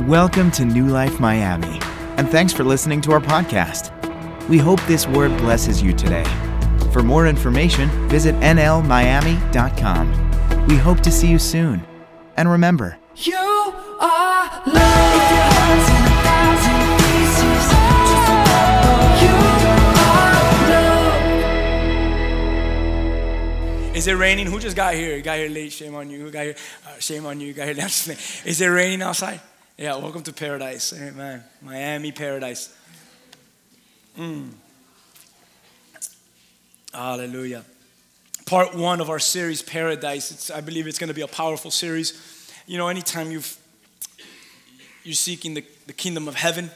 Welcome to New Life Miami, and thanks for listening to our podcast. We hope this word blesses you today. For more information, visit nlmiami.com. We hope to see you soon. And remember, You are love. If your heart's in a thousand pieces, just remember you are love. Is it raining? Who just got here? You got here late. Shame on you. Who got here? Uh, shame on you. You got here. I'm. Is it raining outside? Yeah. Welcome to paradise. Amen. Miami paradise. Mm. Hallelujah. Part one of our series, Paradise. It's, I believe it's going to be a powerful series. You know, anytime you've you're seeking the, the kingdom of heaven,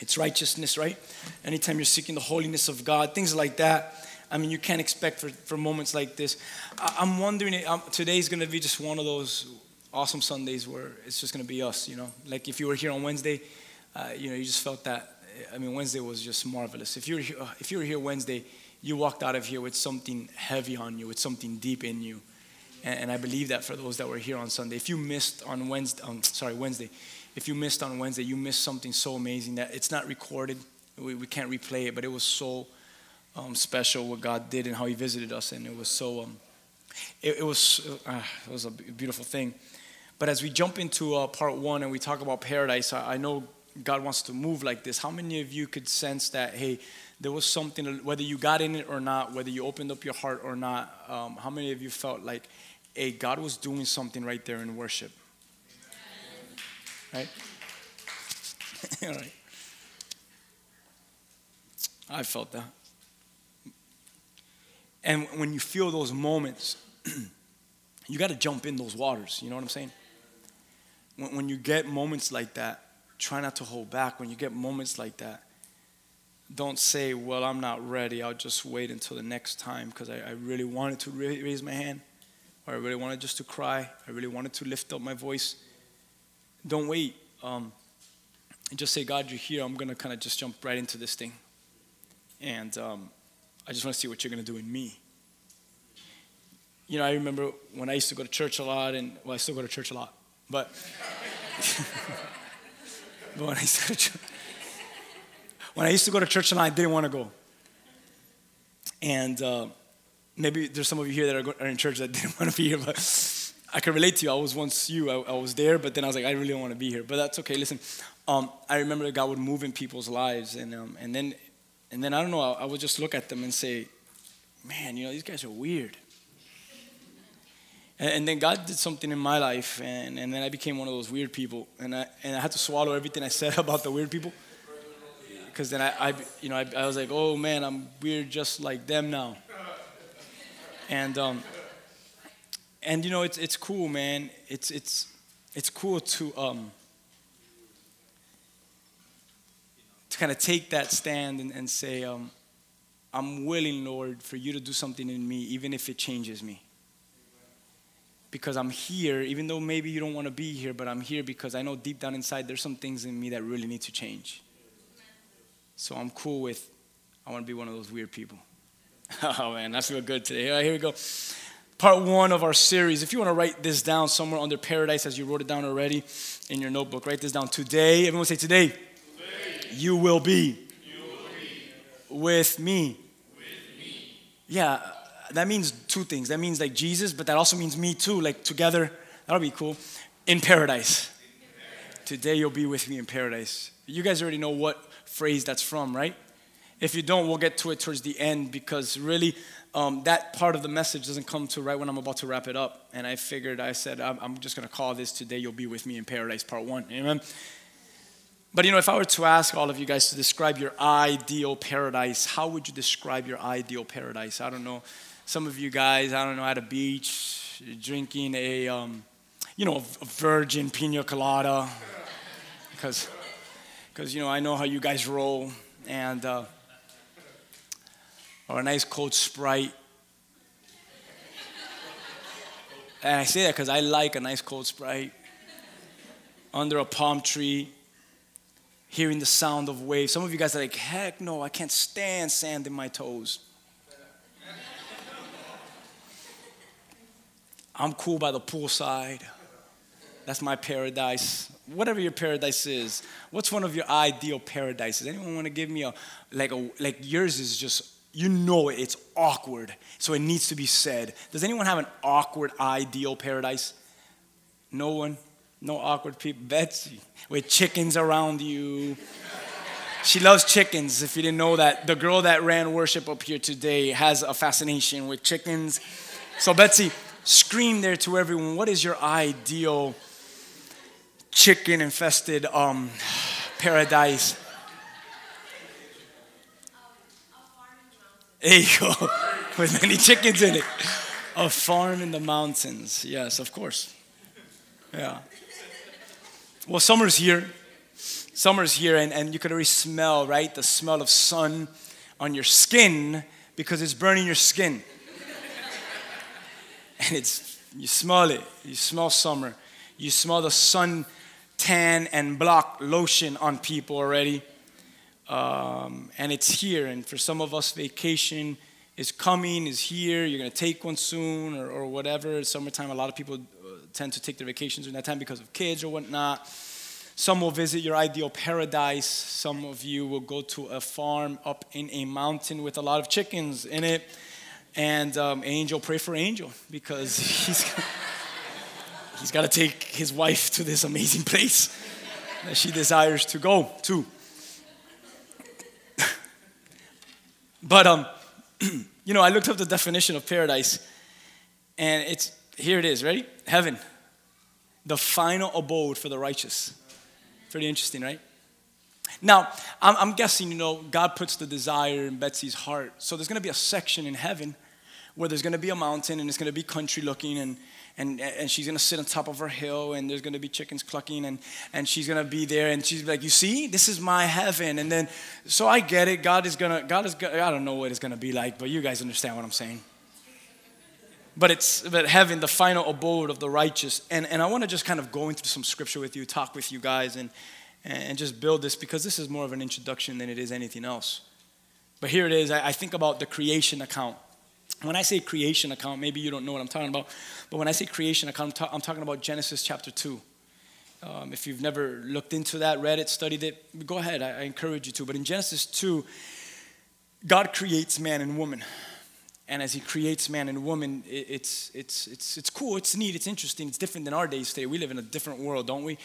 it's righteousness, right? Anytime you're seeking the holiness of God, things like that. I mean, you can't expect for, for moments like this. I, I'm wondering, um, today's going to be just one of those awesome Sundays where it's just going to be us, you know? Like if you were here on Wednesday, uh, you know, you just felt that. I mean, Wednesday was just marvelous. If you were here, uh, if you were here Wednesday, you walked out of here with something heavy on you, with something deep in you. And, and I believe that for those that were here on Sunday. If you missed on Wednesday, um, sorry, Wednesday, if you missed on Wednesday, you missed something so amazing that it's not recorded. We, we can't replay it, but it was so um, special what God did and how He visited us, and it was so. Um, it, it was uh, it was a beautiful thing. But as we jump into uh, part one and we talk about paradise, I, I know God wants to move like this. How many of you could sense that? Hey, there was something, whether you got in it or not, whether you opened up your heart or not. Um, how many of you felt like, hey, God was doing something right there in worship? Right? All right. I felt that. And when you feel those moments, you got to jump in those waters. You know what I'm saying? When, when you get moments like that, try not to hold back. When you get moments like that, don't say, Well, I'm not ready. I'll just wait until the next time because I, I, really wanted to ra- raise my hand, or I really wanted just to cry. I really wanted to lift up my voice. Don't wait. Um, just say, God, you're here. I'm going to kind of just jump right into this thing. And um, I just want to see what you're going to do in me. You know, I remember when I used to go to church a lot, and well, I still go to church a lot, but, when I used to go to church, when I used to go to church a lot, I didn't want to go. And uh, maybe there's some of you here that are, go- are in church that didn't want to be here, but I can relate to you. I was once you. I, I was there, but then I was like, I really don't want to be here. But that's okay. Listen, um, I remember that God would move in people's lives, and um, and then and then I don't know. I, I would just look at them and say, Man, you know, these guys are weird. And, then God did something in my life, and, and then I became one of those weird people, and I and I had to swallow everything I said about the weird people, because then I, I you know I, I was like, oh man, I'm weird just like them now. And um, and you know it's it's cool, man. It's it's it's cool to um to kind of take that stand and, and say, um, I'm willing, Lord, for you to do something in me, even if it changes me. Because I'm here, even though maybe you don't want to be here, but I'm here because I know deep down inside there's some things in me that really need to change. So I'm cool with, I want to be one of those weird people. Oh man, that's feel good today. All right, here we go. Part one of our series. If you want to write this down somewhere under paradise as you wrote it down already in your notebook, write this down. Today, everyone say today. today you will be, you will be with, me. with me. Yeah, that means two things. That means like Jesus, but that also means me too. Like together, that'll be cool. In paradise. Today you'll be with me in paradise. You guys already know what phrase that's from, right? If you don't, we'll get to it towards the end because really, um, that part of the message doesn't come to right when I'm about to wrap it up. And I figured, I said, I'm, I'm just going to call this Today You'll Be With Me in Paradise, part one. Amen? But you know, if I were to ask all of you guys to describe your ideal paradise, how would you describe your ideal paradise? I don't know. Some of you guys, I don't know, at a beach, drinking a, um, you know, a virgin pina colada. Because, because you know, I know how you guys roll. And, uh, or a nice cold Sprite. And I say that because I like a nice cold Sprite under a palm tree, hearing the sound of waves. Some of you guys are like, heck no, I can't stand sand in my toes. I'm cool by the poolside. That's my paradise. whatever your paradise is, what's one of your ideal paradises? Anyone want to give me a like a like yours is just you know it, it's awkward, so it needs to be said. Does anyone have an awkward ideal paradise? No one, no awkward people. Betsy with chickens around you. She loves chickens. If you didn't know that, the girl that ran worship up here today has a fascination with chickens. So Betsy, scream there to everyone. What is your ideal? chicken infested um, paradise. Go, with many chickens in it. A farm in the mountains. Yes, of course. Yeah. Well, summer's here. Summer's here, and, and you can already smell, right? The smell of sun on your skin because it's burning your skin. And it's, you smell it. You smell summer. You smell the sun tan and block lotion on people already. Um, and it's here. And for some of us, vacation is coming, is here. You're going to take one soon or, or whatever. Summertime, a lot of people uh, tend to take their vacations during that time because of kids or whatnot. Some will visit your ideal paradise. Some of you will go to a farm up in a mountain with a lot of chickens in it. And um, Angel, pray for Angel because he's. He's got to take his wife to this amazing place that she desires to go to. but um, you know, I looked up the definition of paradise, and it's here it is. Ready? Heaven, the final abode for the righteous. Pretty interesting, right? Now, I'm, I'm guessing, you know, God puts the desire in Betsy's heart. So there's going to be a section in heaven where there's going to be a mountain and it's going to be country looking and and, and she's gonna sit on top of her hill and there's gonna be chickens clucking and, and she's gonna be there and she's like you see? This is my heaven. And then so i get it. God is gonna god is gonna, i don't know what it's gonna be like but you guys understand what i'm saying. But it's but heaven the final abode of the righteous. And, and i want to just kind of go into some scripture with you talk with you guys and and just build this because this is more of an introduction than it is anything else. But here it is. I, I think about the creation account when I say creation account, maybe you don't know what I'm talking about, but when I say creation account, I'm, ta- I'm talking about Genesis chapter 2. Um, if you've never looked into that, read it, studied it, go ahead. I, I encourage you to. But in Genesis 2, God creates man and woman. And as he creates man and woman, it's, it's, it's, it's cool, it's neat, it's interesting, it's different than our days today. We live in a different world, don't we?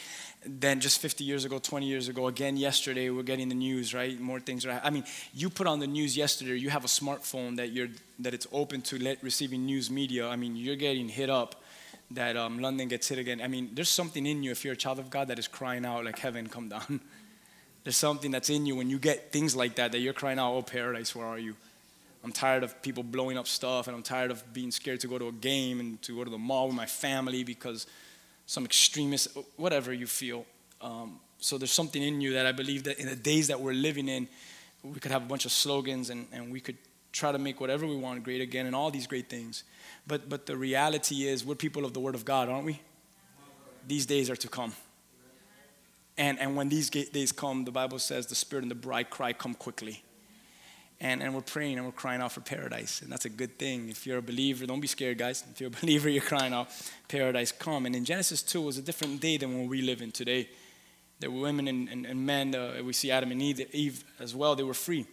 Than just 50 years ago, 20 years ago. Again, yesterday, we're getting the news, right? More things are, I mean, you put on the news yesterday, you have a smartphone that, you're, that it's open to let, receiving news media. I mean, you're getting hit up that um, London gets hit again. I mean, there's something in you, if you're a child of God, that is crying out like heaven come down. there's something that's in you when you get things like that, that you're crying out, oh, paradise, where are you? I'm tired of people blowing up stuff, and I'm tired of being scared to go to a game and to go to the mall with my family because some extremist, whatever you feel. Um, so there's something in you that I believe that in the days that we're living in, we could have a bunch of slogans and, and we could try to make whatever we want great again and all these great things. But, but the reality is, we're people of the Word of God, aren't we? These days are to come. And, and when these days come, the Bible says the Spirit and the bride cry, Come quickly and, and we're praying and we're crying out for paradise. And that's a good thing. If you're a believer, don't be scared, guys. If you're a believer, you're crying out, paradise come. And in Genesis 2, it was a different day than what we live in today. There were women and, and, and men, uh, we see Adam and Eve, Eve as well, they were free.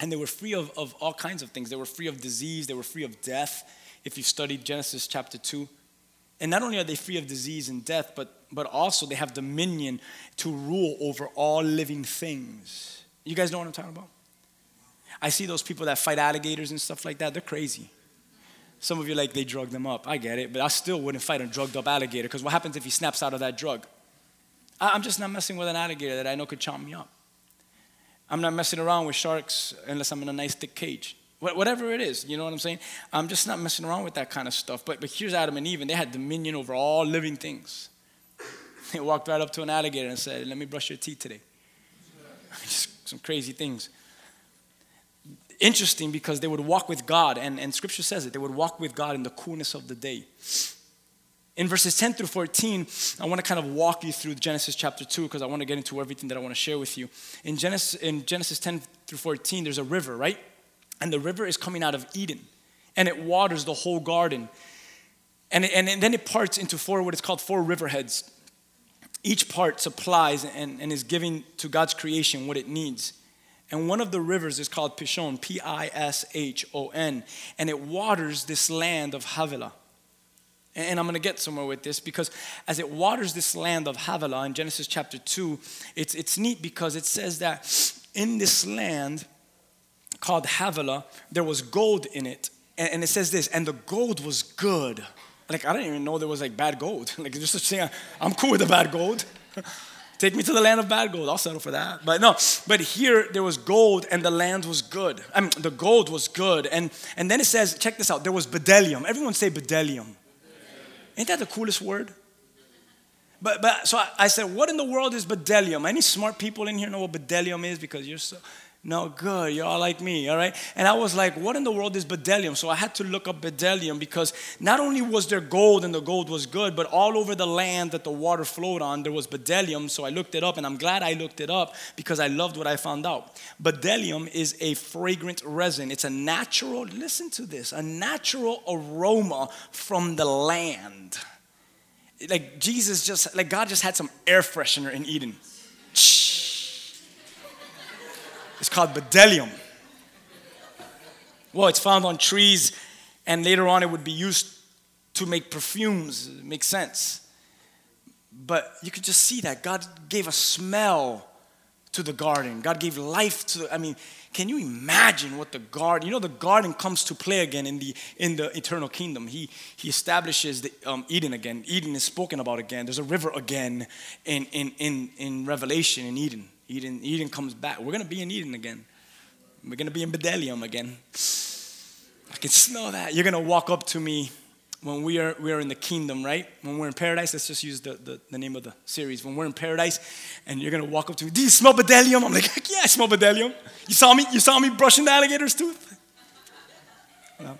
And they were free of, of all kinds of things. They were free of disease, they were free of death, if you've studied Genesis chapter 2. And not only are they free of disease and death, but, but also they have dominion to rule over all living things. You guys know what I'm talking about? I see those people that fight alligators and stuff like that, they're crazy. Some of you like they drug them up. I get it, but I still wouldn't fight a drugged up alligator because what happens if he snaps out of that drug? I'm just not messing with an alligator that I know could chomp me up. I'm not messing around with sharks unless I'm in a nice thick cage. Whatever it is, you know what I'm saying? I'm just not messing around with that kind of stuff. But, but here's Adam and Eve, and they had dominion over all living things. They walked right up to an alligator and said, Let me brush your teeth today. Just some crazy things interesting because they would walk with God, and, and scripture says it, they would walk with God in the coolness of the day. In verses 10 through 14, I want to kind of walk you through Genesis chapter 2 because I want to get into everything that I want to share with you. In Genesis, in Genesis 10 through 14, there's a river, right? And the river is coming out of Eden, and it waters the whole garden. And, and, and then it parts into four, what is called four riverheads. each part supplies and, and is giving to God's creation what it needs. And one of the rivers is called Pishon, P I S H O N, and it waters this land of Havilah. And I'm going to get somewhere with this because as it waters this land of Havilah in Genesis chapter 2, it's, it's neat because it says that in this land called Havilah, there was gold in it. And, and it says this, and the gold was good. Like, I didn't even know there was like bad gold. Like, just such thing, I'm cool with the bad gold. Take me to the land of bad gold. I'll settle for that. But no, but here there was gold and the land was good. I mean, the gold was good. And, and then it says, check this out, there was bdellium. Everyone say bdellium. Ain't that the coolest word? But, but so I, I said, what in the world is bdellium? Any smart people in here know what bdellium is? Because you're so, no, good. You're all like me, all right? And I was like, what in the world is bdellium? So I had to look up bdellium because not only was there gold and the gold was good, but all over the land that the water flowed on, there was bdellium. So I looked it up and I'm glad I looked it up because I loved what I found out. Bdellium is a fragrant resin. It's a natural, listen to this, a natural aroma from the land. Like Jesus just, like God just had some air freshener in Eden. It's called bdellium. Well, it's found on trees, and later on it would be used to make perfumes. It makes sense. But you could just see that God gave a smell to the garden. God gave life to the, I mean, can you imagine what the garden, you know, the garden comes to play again in the, in the eternal kingdom. He, he establishes the, um, Eden again. Eden is spoken about again. There's a river again in, in, in, in Revelation in Eden. Eden, Eden comes back. We're going to be in Eden again. We're going to be in Bdellium again. I can smell that. You're going to walk up to me when we are, we are in the kingdom, right? When we're in paradise, let's just use the, the, the name of the series. When we're in paradise and you're going to walk up to me, do you smell Bdellium? I'm like, yeah, I smell Bdellium. You saw me? You saw me brushing the alligator's tooth? No.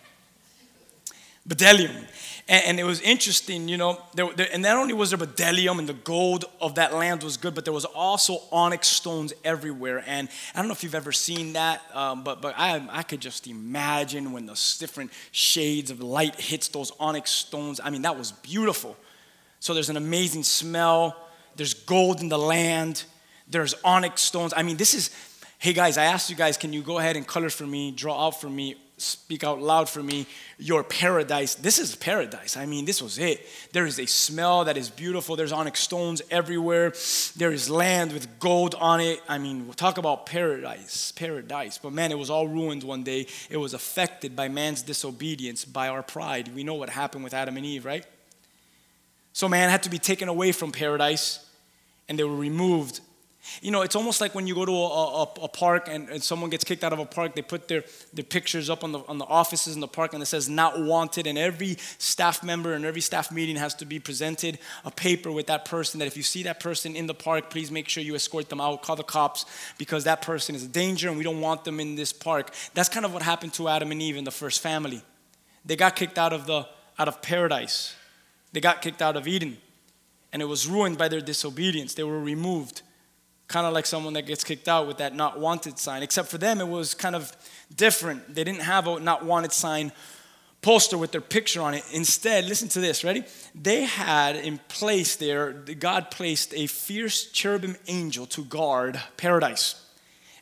Bdellium. And, and, it was interesting, you know, there, there, and not only was there bdellium and the gold of that land was good, but there was also onyx stones everywhere. And I don't know if you've ever seen that, um, but, but I, I could just imagine when the different shades of light hits those onyx stones. I mean, that was beautiful. So there's an amazing smell. There's gold in the land. There's onyx stones. I mean, this is, hey guys, I asked you guys, can you go ahead and color for me, draw out for me speak out loud for me your paradise. This is paradise. I mean this was it. There is a smell that is beautiful. There's onyx stones everywhere. There is land with gold on it. I mean we'll talk about paradise paradise. But man it was all ruined one day. It was affected by man's disobedience by our pride. We know what happened with adam and eve right? So man had to be taken away from paradise and they were removed you know, it's almost like when you go to a, a, a park and, and, someone gets kicked out of a park, they put their, their pictures up on the, on the offices in the park and it says not wanted. And every staff member and every staff meeting has to be presented a paper with that person that if you see that person in the park, please make sure you escort them out, call the cops because that person is a danger and we don't want them in this park. That's kind of what happened to Adam and Eve in the first family. They got kicked out of, the, out of paradise, they got kicked out of Eden. And it was ruined by their disobedience. They were removed kind of like someone that gets kicked out with that not wanted sign. Except for them, it was kind of different. They didn't have a not wanted sign poster with their picture on it. Instead, listen to this, ready? They had in place there, God placed a fierce cherubim angel to guard paradise.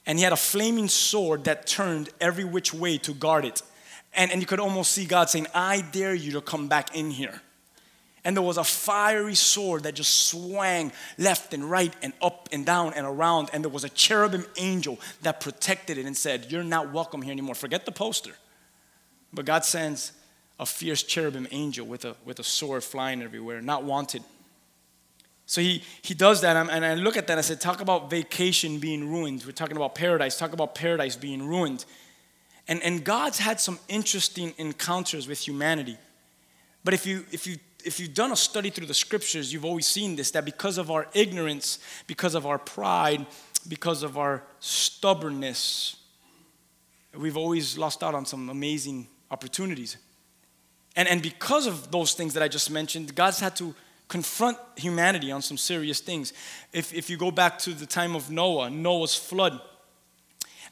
And he had a flaming sword that turned every which way to guard it. And, and you could almost see God saying, I dare you to come back in here and there was a fiery sword that just swang left and right and up and down and around. And there was a cherubim angel that protected it and said, You're not welcome here anymore. Forget the poster. But God sends a fierce cherubim angel with a, with a sword flying everywhere, not wanted. So he, he does that, and I look at that and I said, Talk about vacation being ruined. We're talking about paradise. Talk about paradise being ruined. And, and God's had some interesting encounters with humanity. But if you, if you if you've done a study through the scriptures, you've always seen this that because of our ignorance, because of our pride, because of our stubbornness, we've always lost out on some amazing opportunities. And, and because of those things that I just mentioned, God's had to confront humanity on some serious things. If, if you go back to the time of Noah, Noah's flood,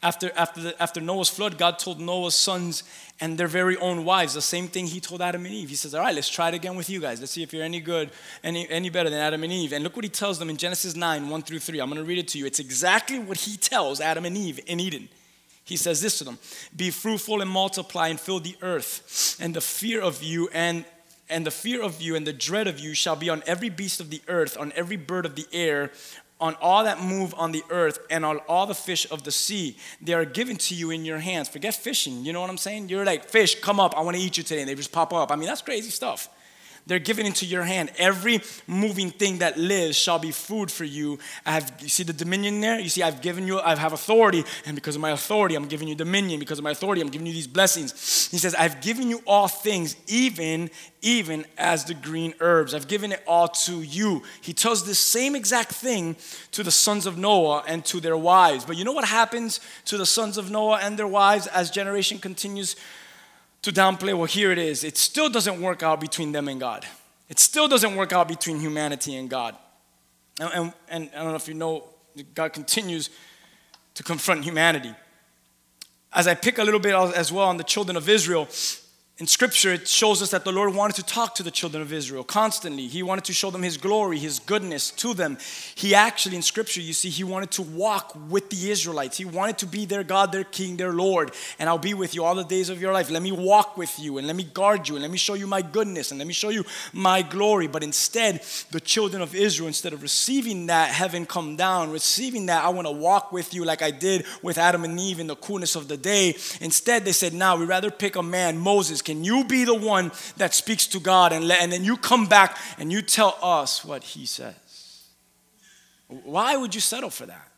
After, after, the, after Noah's flood, God told Noah's sons and their very own wives the same thing he told Adam and Eve. He says, All right, let's try it again with you guys. Let's see if you're any good, any, any better than Adam and Eve. And look what he tells them in Genesis 9 1 through 3. I'm going to read it to you. It's exactly what he tells Adam and Eve in Eden. He says this to them Be fruitful and multiply and fill the earth, and the fear of you and and the fear of you and the dread of you shall be on every beast of the earth, on every bird of the air, on all that move on the earth, and on all the fish of the sea. They are given to you in your hands. Forget fishing. You know what I'm saying? You're like, fish, come up. I want to eat you today. And they just pop up. I mean, that's crazy stuff. They're given into your hand. Every moving thing that lives shall be food for you. I have, you see the dominion there? You see, I've given you, I have authority, and because of my authority, I'm giving you dominion. Because of my authority, I'm giving you these blessings. He says, I've given you all things, even, even as the green herbs. I've given it all to you. He tells the same exact thing to the sons of Noah and to their wives. But you know what happens to the sons of Noah and their wives as generation continues to downplay, well, here it is. It still doesn't work out between them and God. It still doesn't work out between humanity and God. And, and, and I don't know if you know, God continues to confront humanity. As I pick a little bit as well on the children of Israel, in scripture, it shows us that the Lord wanted to talk to the children of Israel constantly. He wanted to show them His glory, His goodness to them. He actually, in scripture, you see, He wanted to walk with the Israelites. He wanted to be their God, their King, their Lord. And I'll be with you all the days of your life. Let me walk with you and let me guard you and let me show you my goodness and let me show you my glory. But instead, the children of Israel, instead of receiving that heaven come down, receiving that I want to walk with you like I did with Adam and Eve in the coolness of the day, instead they said, Now nah, we'd rather pick a man, Moses can you be the one that speaks to God and, and then you come back and you tell us what he says? Why would you settle for that?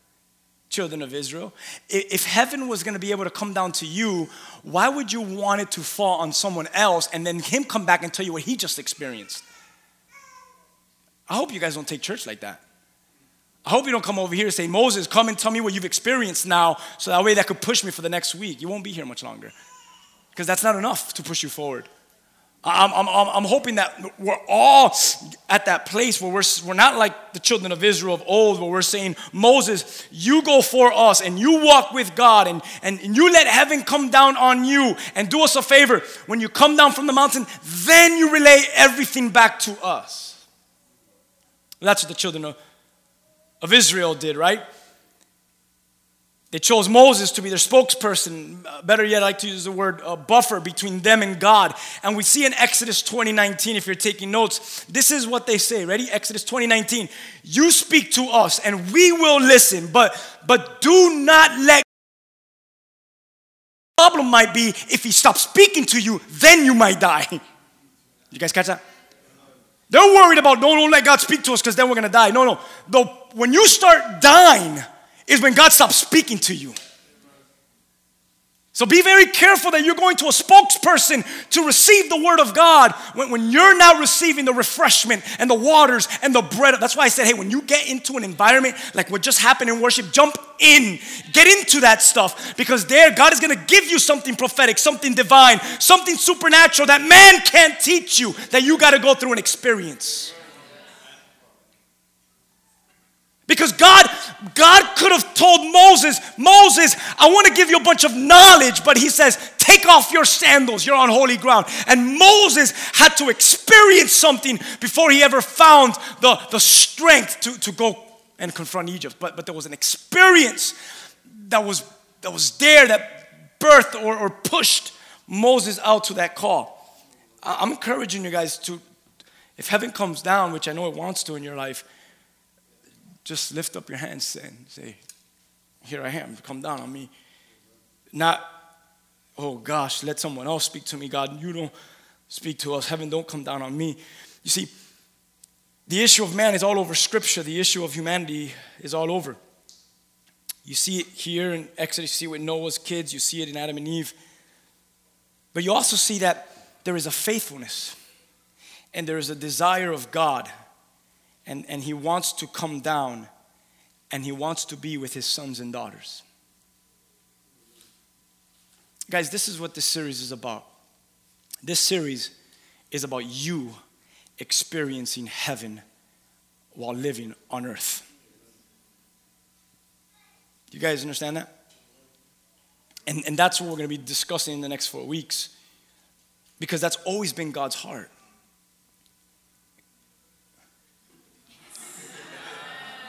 Children of Israel, if heaven was going to be able to come down to you, why would you want it to fall on someone else and then him come back and tell you what he just experienced? I hope you guys don't take church like that. I hope you don't come over here and say, Moses, come and tell me what you've experienced now, so that way that could push me for the next week. You won't be here much longer because that's not enough to push you forward. I'm, I'm, I'm hoping that we're all at that place where we're, we're not like the children of Israel of old, where we're saying, Moses, you go for us and you walk with God and, and, and you let heaven come down on you and do us a favor. When you come down from the mountain, then you relay everything back to us. That's what the children of, of Israel did, right? They chose Moses to be their spokesperson. Uh, better yet, I like to use the word uh, buffer between them and God. And we see in Exodus 2019, if you're taking notes, this is what they say. Ready? Exodus 2019. You speak to us and we will listen, but, but do not let problem might be if he stops speaking to you, then you might die. You guys catch that? They're worried about no, don't let God speak to us because then we're gonna die. No, no. Though when you start dying, is when God stops speaking to you. So be very careful that you're going to a spokesperson to receive the word of God when, when you're not receiving the refreshment and the waters and the bread. That's why I said, hey, when you get into an environment like what just happened in worship, jump in, get into that stuff because there God is going to give you something prophetic, something divine, something supernatural that man can't teach you, that you got to go through an experience. Because God, God could have told Moses, Moses, I want to give you a bunch of knowledge, but he says, take off your sandals, you're on holy ground. And Moses had to experience something before he ever found the, the strength to, to go and confront Egypt. But, but there was an experience that was, that was there that birthed or, or pushed Moses out to that call. I'm encouraging you guys to, if heaven comes down, which I know it wants to in your life, just lift up your hands and say, Here I am, come down on me. Not, oh gosh, let someone else speak to me, God. You don't speak to us. Heaven, don't come down on me. You see, the issue of man is all over Scripture, the issue of humanity is all over. You see it here in Exodus, you see it with Noah's kids, you see it in Adam and Eve. But you also see that there is a faithfulness and there is a desire of God and, and he wants to come down and he wants to be with his sons and daughters. Guys, this is what this series is about. This series is about you experiencing heaven while living on earth. You guys understand that? And, and that's what we're going to be discussing in the next four weeks because that's always been God's heart.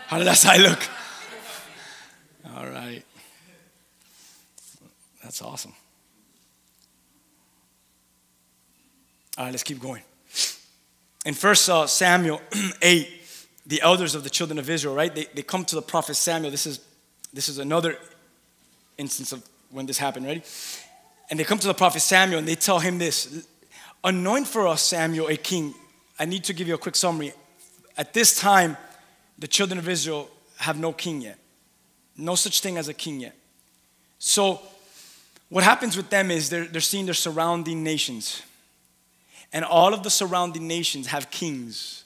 How did that side look? All right. That's awesome. All right, let's keep going. In First uh, Samuel 8, the elders of the children of Israel, right? They, they come to the prophet Samuel. This is, this is another instance of when this happened, ready? And they come to the prophet Samuel and they tell him this Anoint for us, Samuel, a king. I need to give you a quick summary. At this time, the children of Israel have no king yet, no such thing as a king yet. So, what happens with them is they're, they're seeing their surrounding nations. And all of the surrounding nations have kings.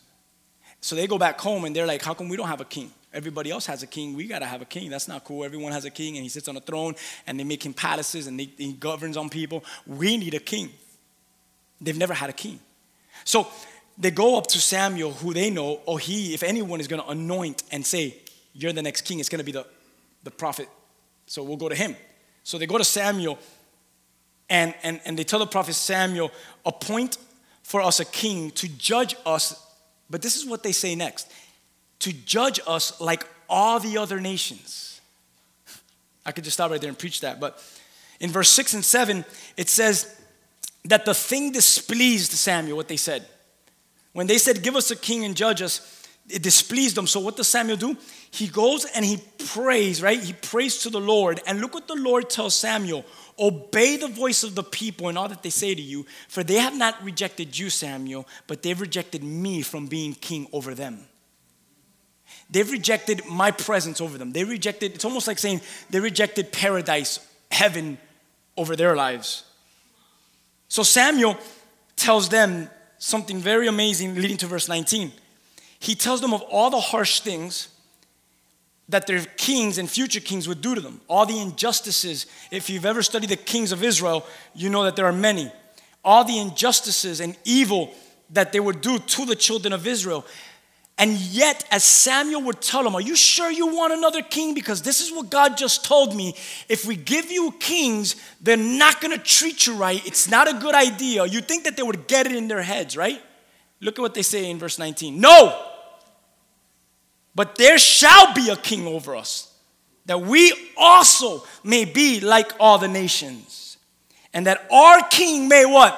So they go back home and they're like, How come we don't have a king? Everybody else has a king. We got to have a king. That's not cool. Everyone has a king and he sits on a throne and they make him palaces and they, he governs on people. We need a king. They've never had a king. So they go up to Samuel, who they know, or he, if anyone is going to anoint and say, You're the next king, it's going to be the, the prophet. So we'll go to him. So they go to Samuel and, and, and they tell the prophet Samuel, Appoint for us a king to judge us. But this is what they say next to judge us like all the other nations. I could just stop right there and preach that. But in verse 6 and 7, it says that the thing displeased Samuel, what they said. When they said, Give us a king and judge us, it displeased them. So what does Samuel do? He goes and he prays, right? He prays to the Lord. And look what the Lord tells Samuel Obey the voice of the people and all that they say to you, for they have not rejected you, Samuel, but they've rejected me from being king over them. They've rejected my presence over them. They rejected, it's almost like saying they rejected paradise, heaven over their lives. So Samuel tells them something very amazing leading to verse 19. He tells them of all the harsh things that their kings and future kings would do to them, all the injustices. If you've ever studied the kings of Israel, you know that there are many. All the injustices and evil that they would do to the children of Israel. And yet, as Samuel would tell him, Are you sure you want another king? Because this is what God just told me. If we give you kings, they're not going to treat you right. It's not a good idea. You think that they would get it in their heads, right? Look at what they say in verse 19. No! But there shall be a king over us, that we also may be like all the nations. And that our king may what?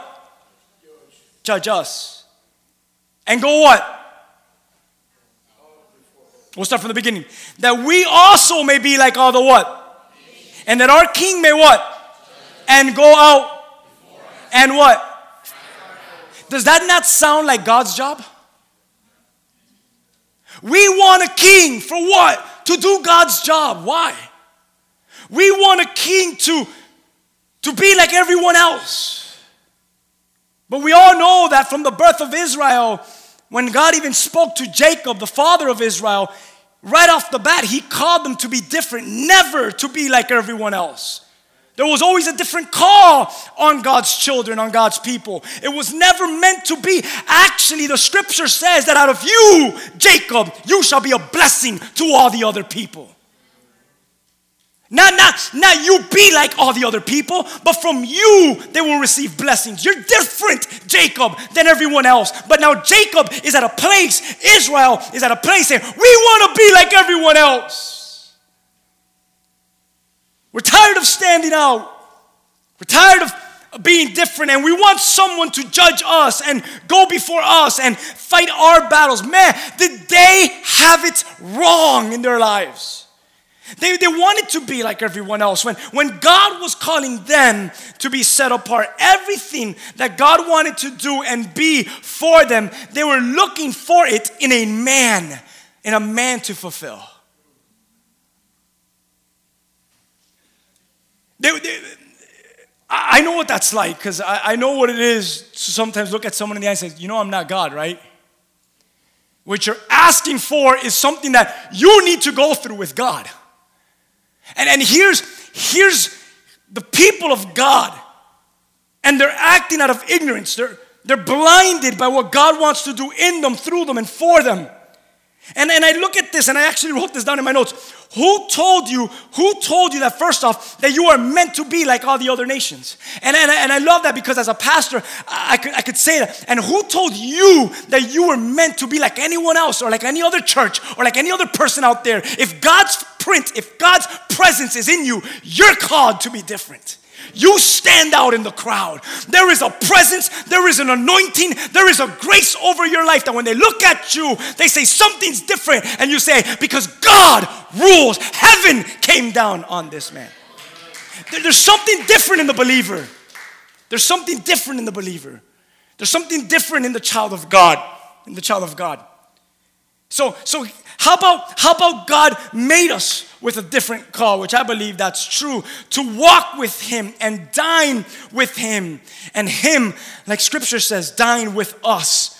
Judge us. And go what? We'll start from the beginning. That we also may be like all the what? And that our king may what? And go out and what? Does that not sound like God's job? We want a king for what? To do God's job. Why? We want a king to, to be like everyone else. But we all know that from the birth of Israel, when God even spoke to Jacob, the father of Israel, right off the bat, he called them to be different, never to be like everyone else. There was always a different call on God's children, on God's people. It was never meant to be. Actually, the scripture says that out of you, Jacob, you shall be a blessing to all the other people. Not, not, not you be like all the other people, but from you they will receive blessings. You're different, Jacob, than everyone else. But now Jacob is at a place, Israel is at a place saying, we want to be like everyone else. We're tired of standing out. We're tired of being different, and we want someone to judge us and go before us and fight our battles. Man, did they have it wrong in their lives? They, they wanted to be like everyone else. When, when God was calling them to be set apart, everything that God wanted to do and be for them, they were looking for it in a man, in a man to fulfill. They, they, I know what that's like because I, I know what it is to sometimes look at someone in the eye and say, You know, I'm not God, right? What you're asking for is something that you need to go through with God. And, and here's, here's the people of God, and they're acting out of ignorance. They're, they're blinded by what God wants to do in them, through them, and for them. And, and I look at this and I actually wrote this down in my notes. Who told you, who told you that first off, that you are meant to be like all the other nations? And, and, and I love that because as a pastor, I could, I could say that. And who told you that you were meant to be like anyone else or like any other church or like any other person out there? If God's print, if God's presence is in you, you're called to be different. You stand out in the crowd. There is a presence, there is an anointing, there is a grace over your life that when they look at you, they say something's different. And you say, because God rules, heaven came down on this man. There's something different in the believer. There's something different in the believer. There's something different in the child of God. In the child of God. So, so how about how about God made us with a different call, which I believe that's true, to walk with Him and dine with Him, and Him, like Scripture says, dine with us,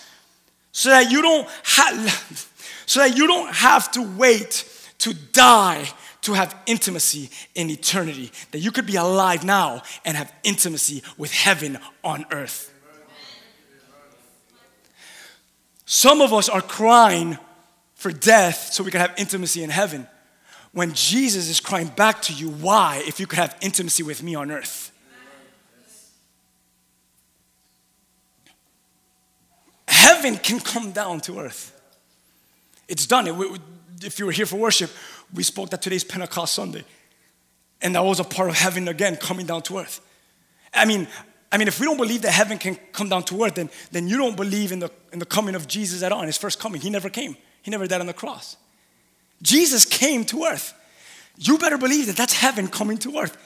so that you don't have, so that you don't have to wait to die to have intimacy in eternity. That you could be alive now and have intimacy with heaven on earth. Some of us are crying for death so we can have intimacy in heaven. When Jesus is crying back to you, why, if you could have intimacy with me on earth? Heaven can come down to earth. It's done. If you were here for worship, we spoke that today's Pentecost Sunday. And that was a part of heaven again coming down to earth. I mean, I mean, if we don't believe that heaven can come down to earth, then, then you don't believe in the, in the coming of Jesus at all, in his first coming. He never came, he never died on the cross. Jesus came to earth. You better believe that that's heaven coming to earth.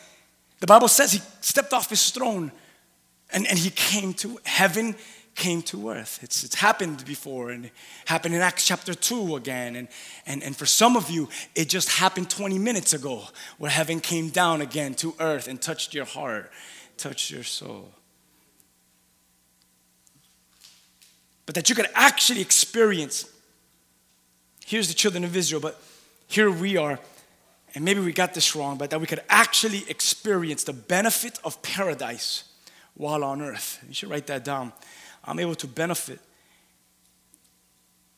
The Bible says he stepped off his throne and, and he came to heaven came to earth it's, it's happened before and happened in acts chapter 2 again and, and, and for some of you it just happened 20 minutes ago where heaven came down again to earth and touched your heart touched your soul but that you could actually experience here's the children of israel but here we are and maybe we got this wrong but that we could actually experience the benefit of paradise while on earth. You should write that down. I'm able to benefit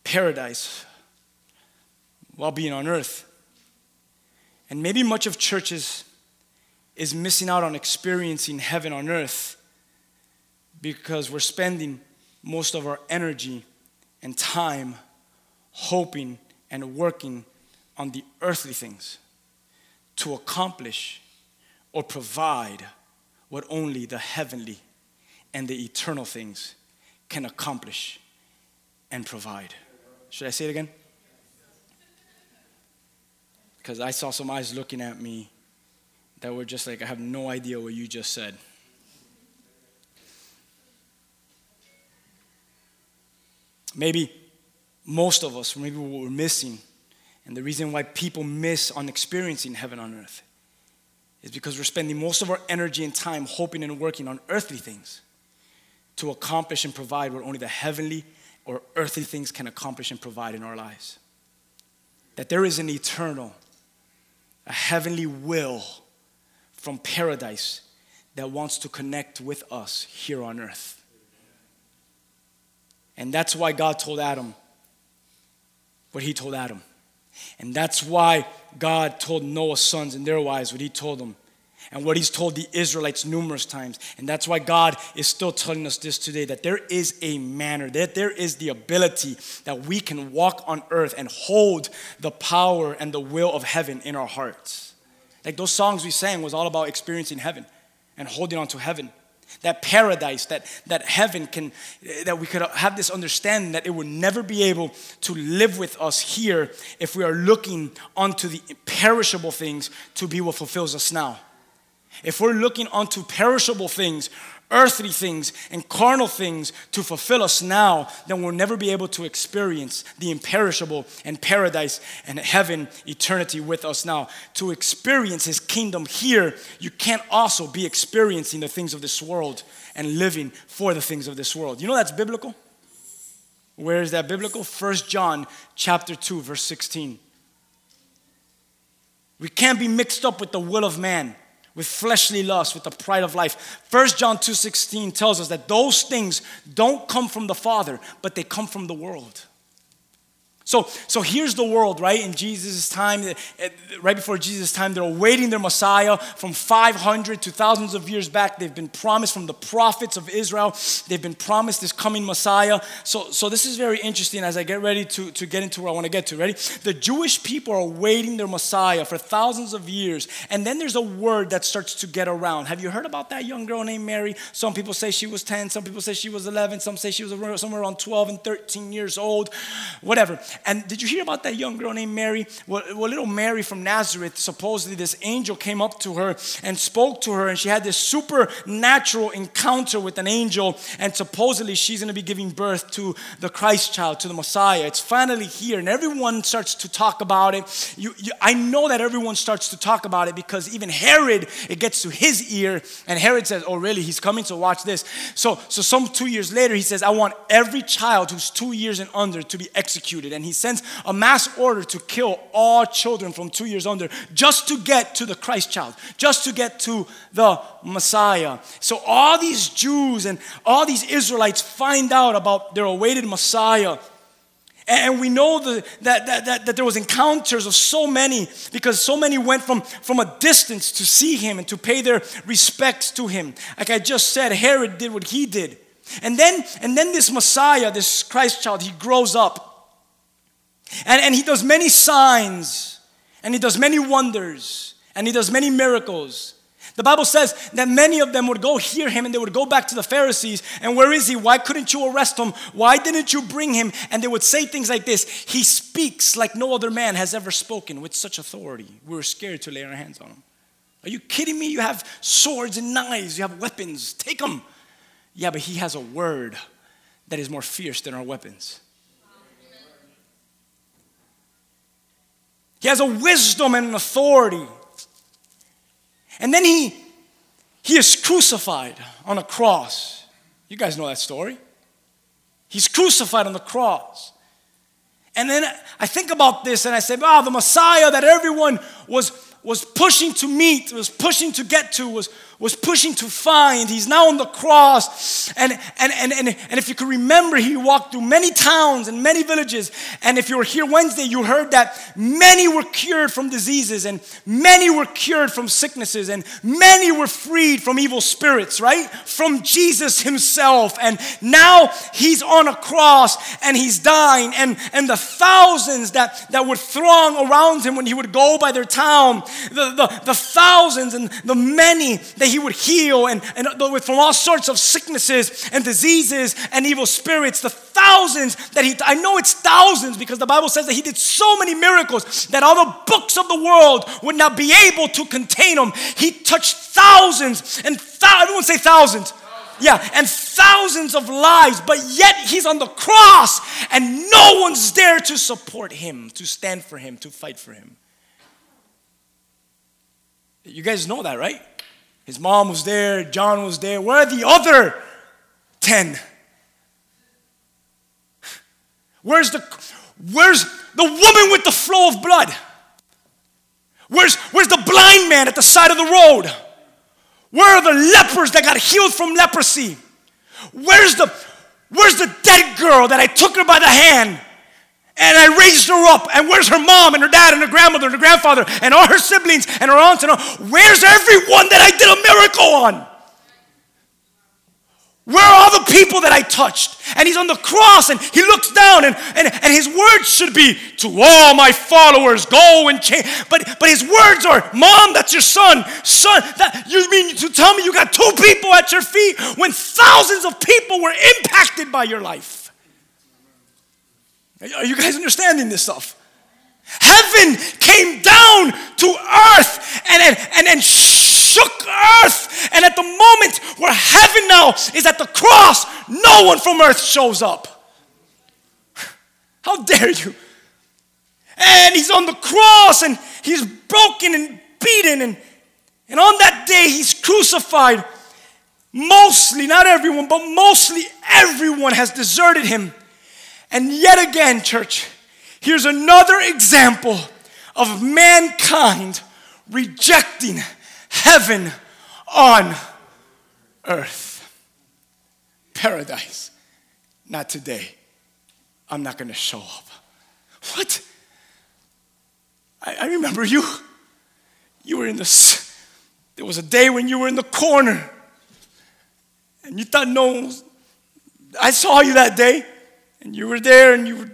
paradise while being on earth. And maybe much of churches is missing out on experiencing heaven on earth because we're spending most of our energy and time hoping and working on the earthly things to accomplish or provide what only the heavenly and the eternal things can accomplish and provide. Should I say it again? Because I saw some eyes looking at me that were just like, I have no idea what you just said. Maybe most of us, maybe what we're missing, and the reason why people miss on experiencing heaven on earth is because we're spending most of our energy and time hoping and working on earthly things to accomplish and provide what only the heavenly or earthly things can accomplish and provide in our lives. That there is an eternal, a heavenly will from paradise that wants to connect with us here on earth. And that's why God told Adam what he told Adam. And that's why God told Noah's sons and their wives what he told them. And what he's told the Israelites numerous times. And that's why God is still telling us this today that there is a manner, that there is the ability that we can walk on earth and hold the power and the will of heaven in our hearts. Like those songs we sang was all about experiencing heaven and holding on to heaven. That paradise, that, that heaven can, that we could have this understanding that it will never be able to live with us here if we are looking onto the perishable things to be what fulfills us now. If we're looking onto perishable things, earthly things, and carnal things to fulfill us now, then we'll never be able to experience the imperishable and paradise and heaven, eternity with us now. To experience His kingdom here, you can't also be experiencing the things of this world and living for the things of this world. You know that's biblical? Where is that biblical? 1 John chapter 2 verse 16. We can't be mixed up with the will of man with fleshly lust, with the pride of life. 1 John 2:16 tells us that those things don't come from the Father, but they come from the world. So, so here's the world, right? In Jesus' time, eh, eh, right before Jesus' time, they're awaiting their Messiah from 500 to thousands of years back. They've been promised from the prophets of Israel. They've been promised this coming Messiah. So, so this is very interesting as I get ready to, to get into where I want to get to. Ready? The Jewish people are awaiting their Messiah for thousands of years. And then there's a word that starts to get around. Have you heard about that young girl named Mary? Some people say she was 10, some people say she was 11, some say she was somewhere around 12 and 13 years old, whatever. And did you hear about that young girl named Mary? Well, well, little Mary from Nazareth, supposedly this angel came up to her and spoke to her, and she had this supernatural encounter with an angel, and supposedly she's going to be giving birth to the Christ child, to the Messiah. It's finally here, and everyone starts to talk about it. You, you, I know that everyone starts to talk about it because even Herod, it gets to his ear, and Herod says, "Oh, really? He's coming? So watch this." So, so some two years later, he says, "I want every child who's two years and under to be executed," and he sends a mass order to kill all children from two years under just to get to the Christ child, just to get to the Messiah. So all these Jews and all these Israelites find out about their awaited Messiah. And we know the, that, that, that, that, there was encounters of so many because so many went from, from a distance to see him and to pay their respects to him. Like I just said, Herod did what he did. And then, and then this Messiah, this Christ child, he grows up. And, and he does many signs, and he does many wonders, and he does many miracles. The Bible says that many of them would go hear him and they would go back to the Pharisees. And where is he? Why couldn't you arrest him? Why didn't you bring him? And they would say things like this He speaks like no other man has ever spoken with such authority. We were scared to lay our hands on him. Are you kidding me? You have swords and knives, you have weapons. Take them. Yeah, but he has a word that is more fierce than our weapons. He has a wisdom and an authority. And then he, he is crucified on a cross. You guys know that story. He's crucified on the cross. And then I think about this and I say, wow, the Messiah that everyone was, was pushing to meet, was pushing to get to, was, was pushing to find. He's now on the cross. And, and, and, and, and if you can remember, he walked through many towns and many villages. And if you were here Wednesday, you heard that many were cured from diseases, and many were cured from sicknesses, and many were freed from evil spirits, right? From Jesus himself. And now he's on a cross and he's dying. And, and the thousands that, that would throng around him when he would go by their town, the, the, the thousands and the many that he would heal and, and uh, from all sorts of sicknesses and diseases and evil spirits. The thousands that he, I know it's thousands because the Bible says that he did so many miracles that all the books of the world would not be able to contain them. He touched thousands and thousands, everyone say thousands. Yeah, and thousands of lives, but yet he's on the cross and no one's there to support him, to stand for him, to fight for him. You guys know that, right? His mom was there, John was there. Where are the other 10? Where's the where's the woman with the flow of blood? Where's where's the blind man at the side of the road? Where are the lepers that got healed from leprosy? Where's the where's the dead girl that I took her by the hand and I raised her up. And where's her mom and her dad and her grandmother and her grandfather and all her siblings and her aunts and all? Where's everyone that I did a miracle on? Where are all the people that I touched? And he's on the cross and he looks down and, and, and his words should be to all my followers, go and change. But, but his words are, Mom, that's your son. Son, that, you mean to tell me you got two people at your feet when thousands of people were impacted by your life? Are you guys understanding this stuff? Heaven came down to earth and, and, and, and shook earth. And at the moment where heaven now is at the cross, no one from earth shows up. How dare you? And he's on the cross and he's broken and beaten. And, and on that day, he's crucified. Mostly, not everyone, but mostly everyone has deserted him. And yet again, church, here's another example of mankind rejecting heaven on earth. Paradise. Not today. I'm not going to show up. What? I, I remember you. You were in the, there was a day when you were in the corner and you thought no I saw you that day and you were there and you, were,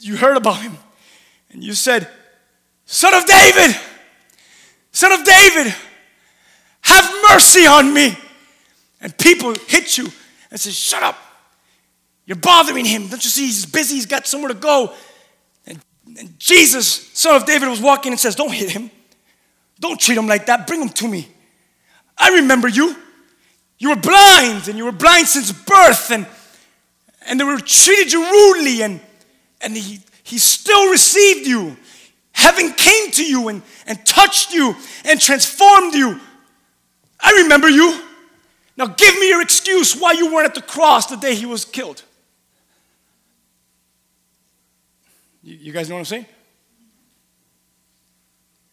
you heard about him and you said, Son of David, Son of David, have mercy on me. And people hit you and say, Shut up. You're bothering him. Don't you see he's busy? He's got somewhere to go. And, and Jesus, son of David, was walking and says, Don't hit him. Don't treat him like that. Bring him to me. I remember you. You were blind, and you were blind since birth, and, and they were treated you rudely, and, and he, he still received you. Heaven came to you and, and touched you and transformed you. I remember you. Now give me your excuse why you weren't at the cross the day he was killed. You, you guys know what I'm saying?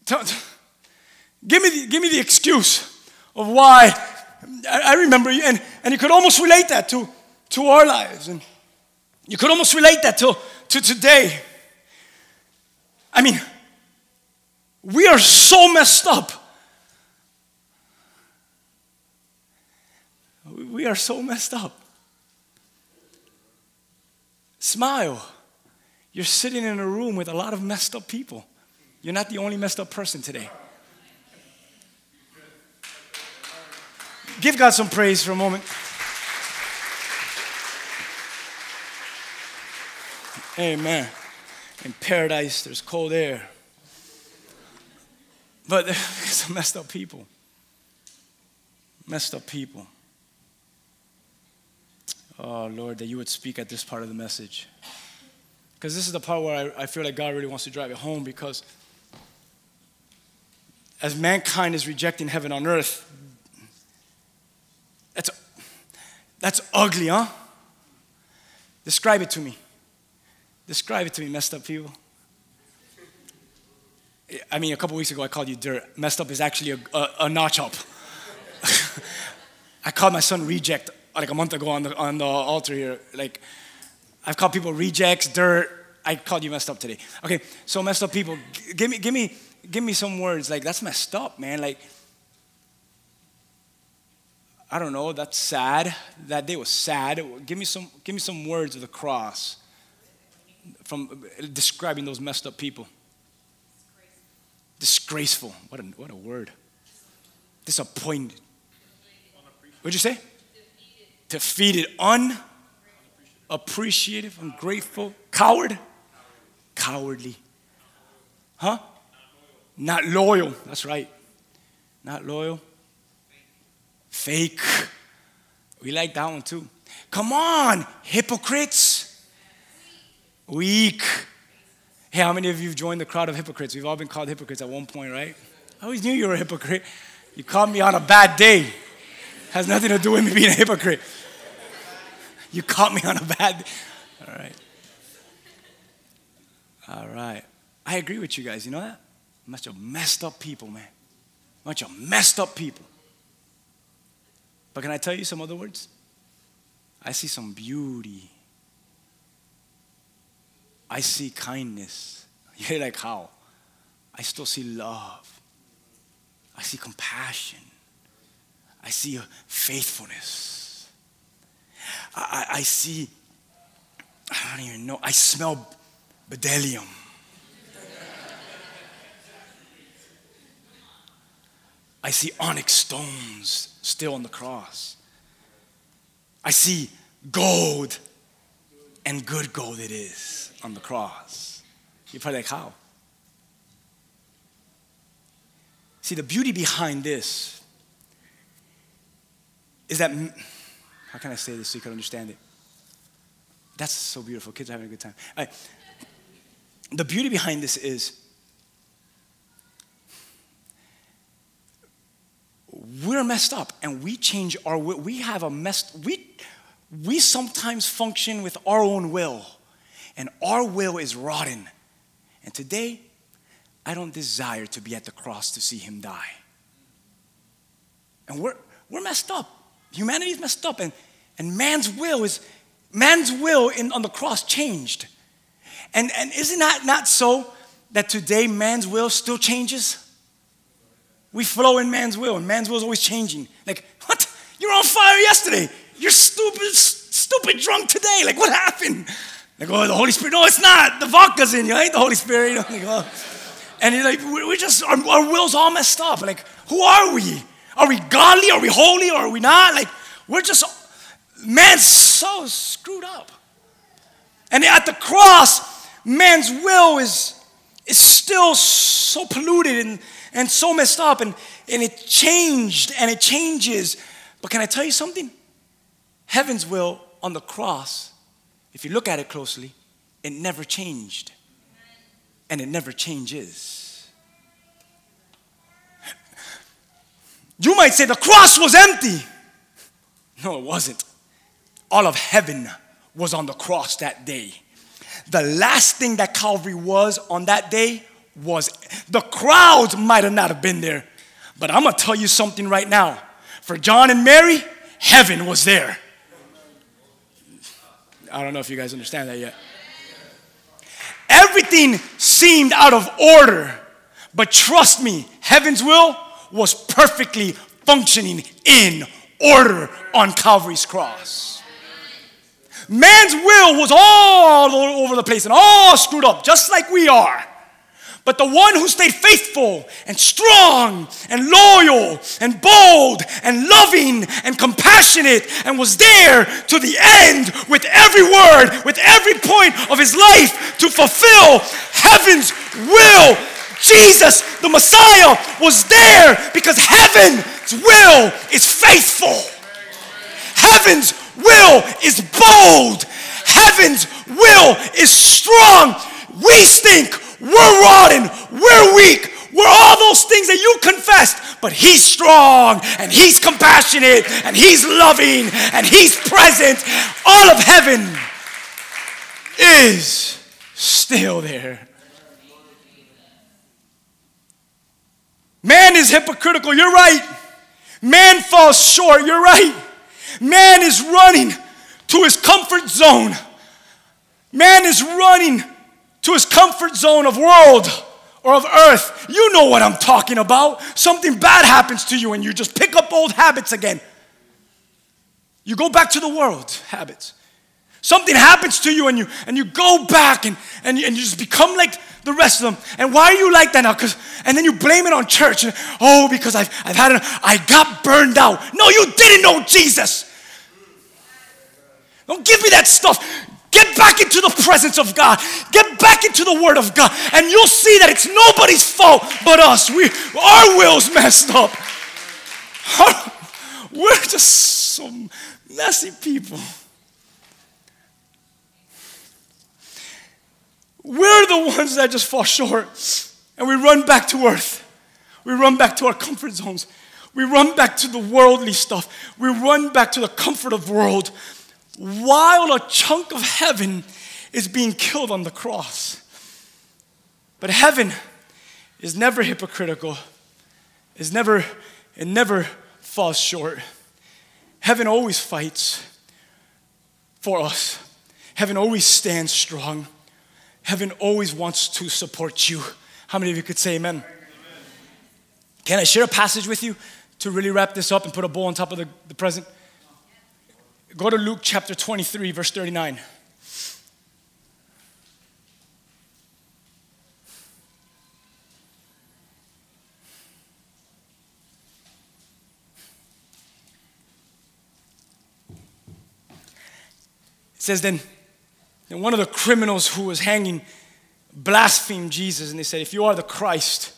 Tell- give, me the, give me the excuse of why. I, I remember you, and, and you could almost relate that to, to our lives. And you could almost relate that to, to today. I mean, we are so messed up. We are so messed up. Smile. You're sitting in a room with a lot of messed up people. You're not the only messed up person today. Give God some praise for a moment. Amen. In paradise, there's cold air. But there's some messed up people. Messed up people. Oh, Lord, that you would speak at this part of the message. Because this is the part where I, I feel like God really wants to drive it home because as mankind is rejecting heaven on earth, that's, that's ugly, huh? Describe it to me. Describe it to me, messed up people. I mean, a couple weeks ago I called you dirt. Messed up is actually a, a, a notch up. I called my son reject like a month ago on the, on the altar here. Like, I've called people rejects, dirt. I called you messed up today. Okay, so messed up people. G- give me, give me, give me some words. Like, that's messed up, man. Like, I don't know. That's sad. That day was sad. Give me some, give me some words of the cross from describing those messed up people. Disgraceful. What a, what a word. Disappointed. What'd you say? Defeated. Unappreciative. Ungrateful. Coward. Cowardly. Huh? Not loyal. That's right. Not loyal. Fake. We like that one too. Come on, hypocrites. Weak. Hey, how many of you have joined the crowd of hypocrites? We've all been called hypocrites at one point, right? I always knew you were a hypocrite. You called me on a bad day. Has nothing to do with me being a hypocrite. You caught me on a bad day. All right. All right. I agree with you guys. You know that? Bunch of messed up people, man. Bunch of messed up people. But can I tell you some other words? I see some beauty. I see kindness. You're like, how? I still see love. I see compassion. I see faithfulness. I, I, I see, I don't even know, I smell bdellium. I see onyx stones still on the cross. I see gold, and good gold it is on the cross. You're probably like, how? See, the beauty behind this is that, how can I say this so you can understand it? That's so beautiful. Kids are having a good time. The beauty behind this is we're messed up and we change our. We have a messed, we, we sometimes function with our own will and our will is rotten. And today, I don't desire to be at the cross to see him die. And we're, we're messed up. Humanity is messed up and, and man's will is, man's will in, on the cross changed. And, and isn't that not so that today man's will still changes? We flow in man's will, and man's will is always changing. Like, what? You were on fire yesterday. You're stupid, stupid drunk today. Like, what happened? Like, oh, the Holy Spirit. No, it's not. The vodka's in you. Ain't the Holy Spirit. You know, like, oh. And you're like, we we just, our, our will's all messed up. Like, who are we? Are we godly? Are we holy? Or are we not? Like, we're just, man's so screwed up. And at the cross, man's will is, is still so polluted and, and so messed up, and, and it changed and it changes. But can I tell you something? Heaven's will on the cross, if you look at it closely, it never changed. And it never changes. You might say the cross was empty. No, it wasn't. All of heaven was on the cross that day. The last thing that Calvary was on that day was the crowds might have not have been there, but I'm gonna tell you something right now. For John and Mary, heaven was there. I don't know if you guys understand that yet. Everything seemed out of order, but trust me, heaven's will was perfectly functioning in order on Calvary's cross. Man's will was all over the place and all screwed up, just like we are. But the one who stayed faithful and strong and loyal and bold and loving and compassionate and was there to the end with every word, with every point of his life to fulfill heaven's will. Jesus, the Messiah, was there because heaven's will is faithful. Heaven's will is bold. Heaven's will is strong. We stink. We're rotten. We're weak. We're all those things that you confessed, but He's strong and He's compassionate and He's loving and He's present. All of heaven is still there. Man is hypocritical. You're right. Man falls short. You're right. Man is running to his comfort zone. Man is running to his comfort zone of world or of earth. You know what I'm talking about. Something bad happens to you and you just pick up old habits again. You go back to the world habits. Something happens to you and you and you go back and, and, you, and you just become like the rest of them. And why are you like that now? Because and then you blame it on church. And, oh, because I've I've had it, I got burned out. No, you didn't know Jesus. Don't give me that stuff. Get back into the presence of God. Get back into the Word of God. And you'll see that it's nobody's fault but us. We, our will's messed up. We're just so messy people. We're the ones that just fall short and we run back to earth. We run back to our comfort zones. We run back to the worldly stuff. We run back to the comfort of the world while a chunk of heaven is being killed on the cross. But heaven is never hypocritical. Is never it never falls short. Heaven always fights for us. Heaven always stands strong. Heaven always wants to support you. How many of you could say amen? Can I share a passage with you to really wrap this up and put a bow on top of the, the present? Go to Luke chapter 23, verse 39. It says then, then one of the criminals who was hanging blasphemed Jesus and they said, If you are the Christ,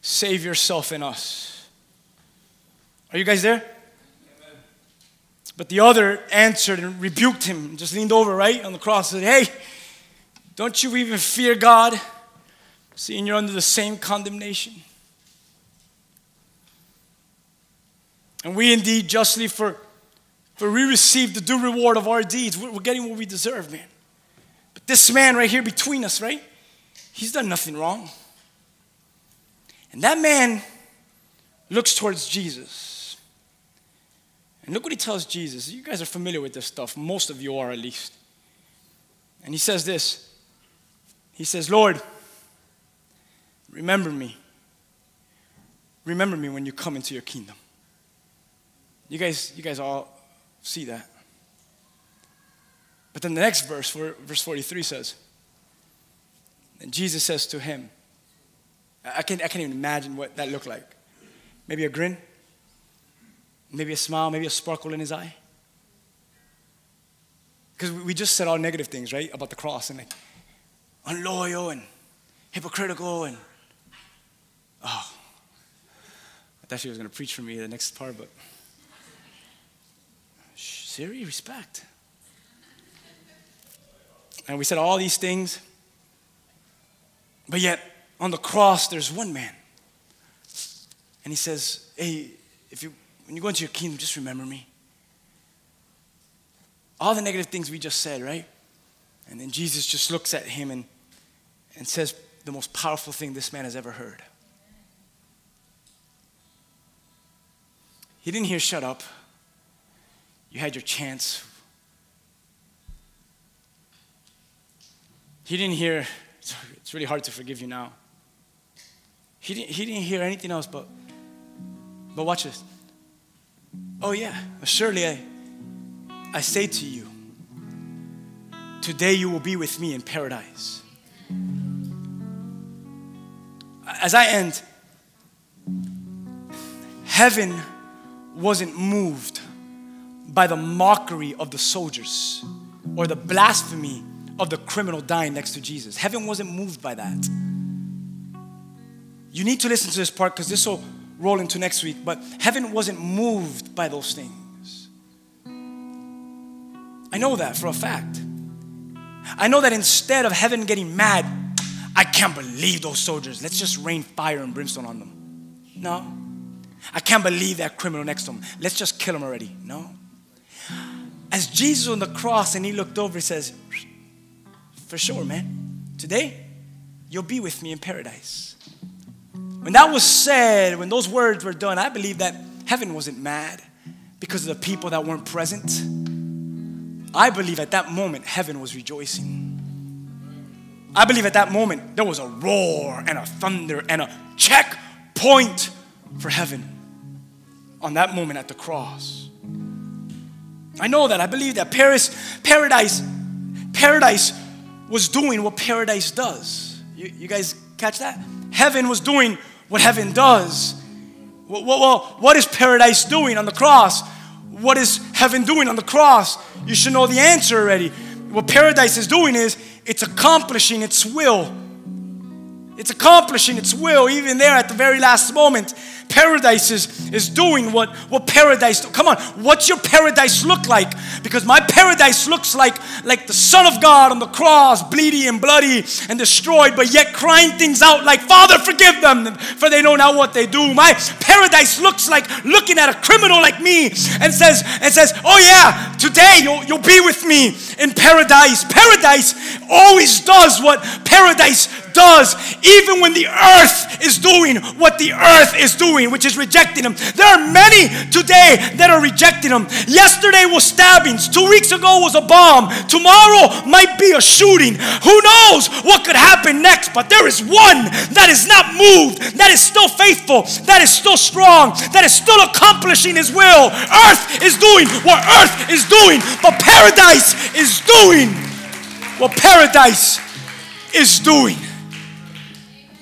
save yourself and us. Are you guys there? But the other answered and rebuked him, just leaned over right on the cross and said, Hey, don't you even fear God, seeing you're under the same condemnation? And we indeed justly, for, for we received the due reward of our deeds. We're getting what we deserve, man. But this man right here between us, right? He's done nothing wrong. And that man looks towards Jesus. And look what he tells Jesus. You guys are familiar with this stuff. Most of you are, at least. And he says this He says, Lord, remember me. Remember me when you come into your kingdom. You guys, you guys all see that. But then the next verse, verse 43 says, and Jesus says to him, I can't, I can't even imagine what that looked like. Maybe a grin, maybe a smile, maybe a sparkle in his eye. Because we just said all negative things, right, about the cross and like unloyal and hypocritical and oh, I thought she was to preach for me the next part, but Siri, respect. And we said all these things, but yet on the cross there's one man, and he says, "Hey, if you when you go into your kingdom, just remember me." all the negative things we just said, right? And then Jesus just looks at him and, and says the most powerful thing this man has ever heard. He didn't hear, shut up. You had your chance. He didn't hear, it's really hard to forgive you now. He didn't, he didn't hear anything else but, but watch this. Oh, yeah, surely I, I say to you, today you will be with me in paradise. As I end, heaven wasn't moved by the mockery of the soldiers or the blasphemy of the criminal dying next to Jesus. Heaven wasn't moved by that. You need to listen to this part because this will roll into next week, but heaven wasn't moved by those things. I know that for a fact. I know that instead of heaven getting mad, I can't believe those soldiers. Let's just rain fire and brimstone on them. No. I can't believe that criminal next to him. Let's just kill him already. No. As Jesus on the cross and he looked over, he says, For sure, man. Today, you'll be with me in paradise. When that was said, when those words were done, I believe that heaven wasn't mad because of the people that weren't present. I believe at that moment heaven was rejoicing. I believe at that moment there was a roar and a thunder and a checkpoint for heaven on that moment at the cross. I know that. I believe that Paris, paradise, paradise was doing what paradise does. You, you guys catch that? Heaven was doing what heaven does. Well, well, what is paradise doing on the cross? What is heaven doing on the cross? You should know the answer already. What paradise is doing is it's accomplishing its will. It's accomplishing its will, even there at the very last moment. Paradise is, is doing what, what paradise. Come on, what's your paradise look like? Because my paradise looks like, like the Son of God on the cross, bleedy and bloody and destroyed, but yet crying things out like, Father, forgive them, for they know not what they do. My paradise looks like looking at a criminal like me and says, and says, Oh yeah, today you'll, you'll be with me in paradise. Paradise always does what paradise does, even when the earth is doing what the earth is doing, which is rejecting Him. There are many today that are rejecting Him. Yesterday was stabbings, two weeks ago was a bomb, tomorrow might be a shooting. Who knows what could happen next? But there is one that is not moved, that is still faithful, that is still strong, that is still accomplishing His will. Earth is doing what earth is doing, but paradise is doing what paradise is doing.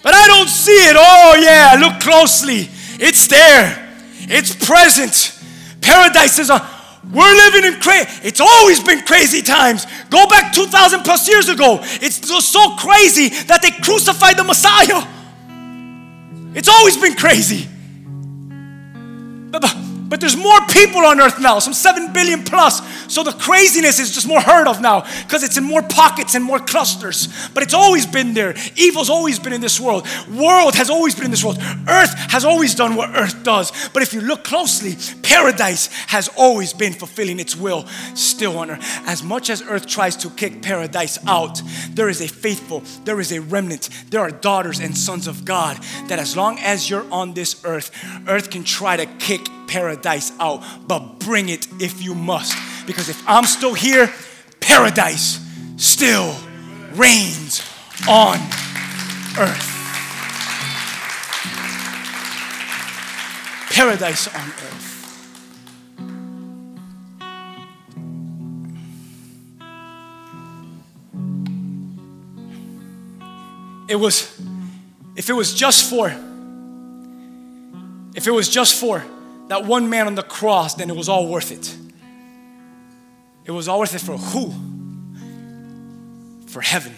But I don't see it. Oh, yeah, look closely. It's there, it's present. Paradise is a we're living in crazy. It's always been crazy times. Go back 2,000 plus years ago. It's so crazy that they crucified the Messiah. It's always been crazy. But but there's more people on earth now, some 7 billion plus. So the craziness is just more heard of now because it's in more pockets and more clusters. But it's always been there. Evil's always been in this world. World has always been in this world. Earth has always done what earth does. But if you look closely, paradise has always been fulfilling its will still on earth. As much as earth tries to kick paradise out, there is a faithful, there is a remnant. There are daughters and sons of God that as long as you're on this earth, earth can try to kick paradise out, but bring it if you must. Because if I'm still here, paradise still reigns on earth. Paradise on earth. It was, if it was just for, if it was just for that one man on the cross, then it was all worth it. It was all worth it for who? For heaven.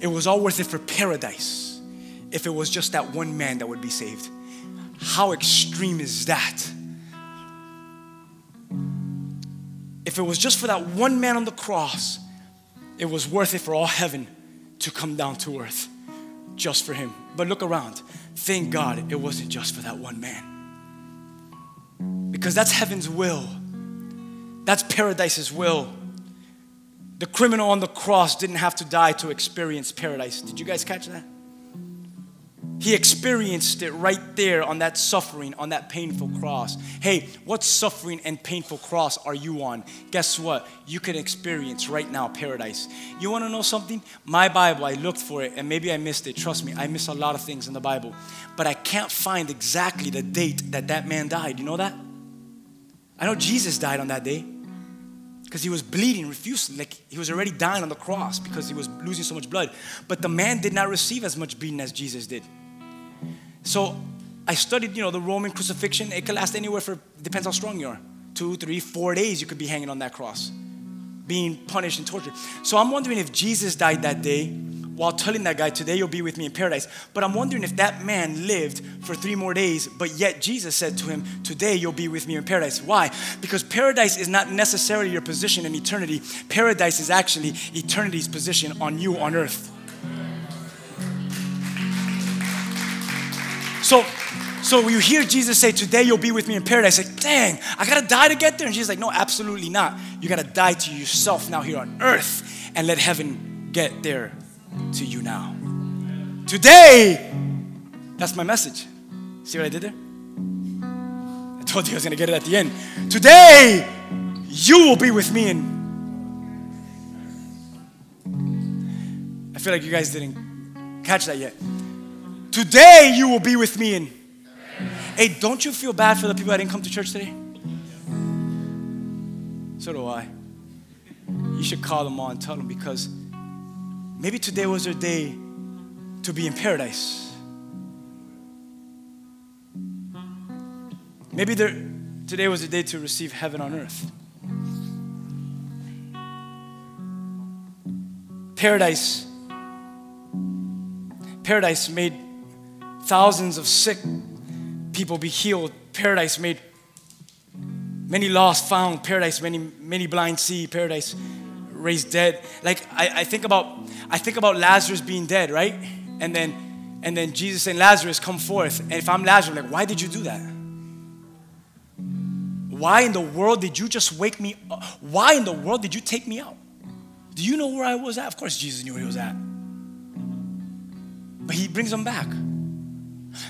It was all worth it for paradise if it was just that one man that would be saved. How extreme is that? If it was just for that one man on the cross, it was worth it for all heaven to come down to earth just for him. But look around. Thank God it wasn't just for that one man. Because that's heaven's will, that's paradise's will. The criminal on the cross didn't have to die to experience paradise. Did you guys catch that? He experienced it right there on that suffering, on that painful cross. Hey, what suffering and painful cross are you on? Guess what? You can experience right now paradise. You want to know something? My Bible, I looked for it and maybe I missed it. Trust me, I miss a lot of things in the Bible. But I can't find exactly the date that that man died. You know that? I know Jesus died on that day because he was bleeding, refusing, like he was already dying on the cross because he was losing so much blood. But the man did not receive as much beating as Jesus did. So I studied, you know, the Roman crucifixion. It could last anywhere for, depends how strong you are. Two, three, four days you could be hanging on that cross, being punished and tortured. So I'm wondering if Jesus died that day while telling that guy, Today you'll be with me in paradise. But I'm wondering if that man lived for three more days, but yet Jesus said to him, Today you'll be with me in paradise. Why? Because paradise is not necessarily your position in eternity, paradise is actually eternity's position on you on earth. So, so you hear Jesus say, Today you'll be with me in paradise. Like, dang, I gotta die to get there. And Jesus like, No, absolutely not. You gotta die to yourself now here on earth and let heaven get there to you now. Today, that's my message. See what I did there? I told you I was gonna get it at the end. Today, you will be with me in. I feel like you guys didn't catch that yet. Today you will be with me in. Hey, don't you feel bad for the people that didn't come to church today? So do I. You should call them on, tell them because maybe today was their day to be in paradise. Maybe today was the day to receive heaven on earth. Paradise. Paradise made thousands of sick people be healed. Paradise made many lost found. Paradise, many, many blind see. Paradise raised dead. Like I, I think about I think about Lazarus being dead, right? And then and then Jesus and Lazarus, come forth. And if I'm Lazarus, like, why did you do that? Why in the world did you just wake me up? Why in the world did you take me out? Do you know where I was at? Of course, Jesus knew where he was at. But he brings him back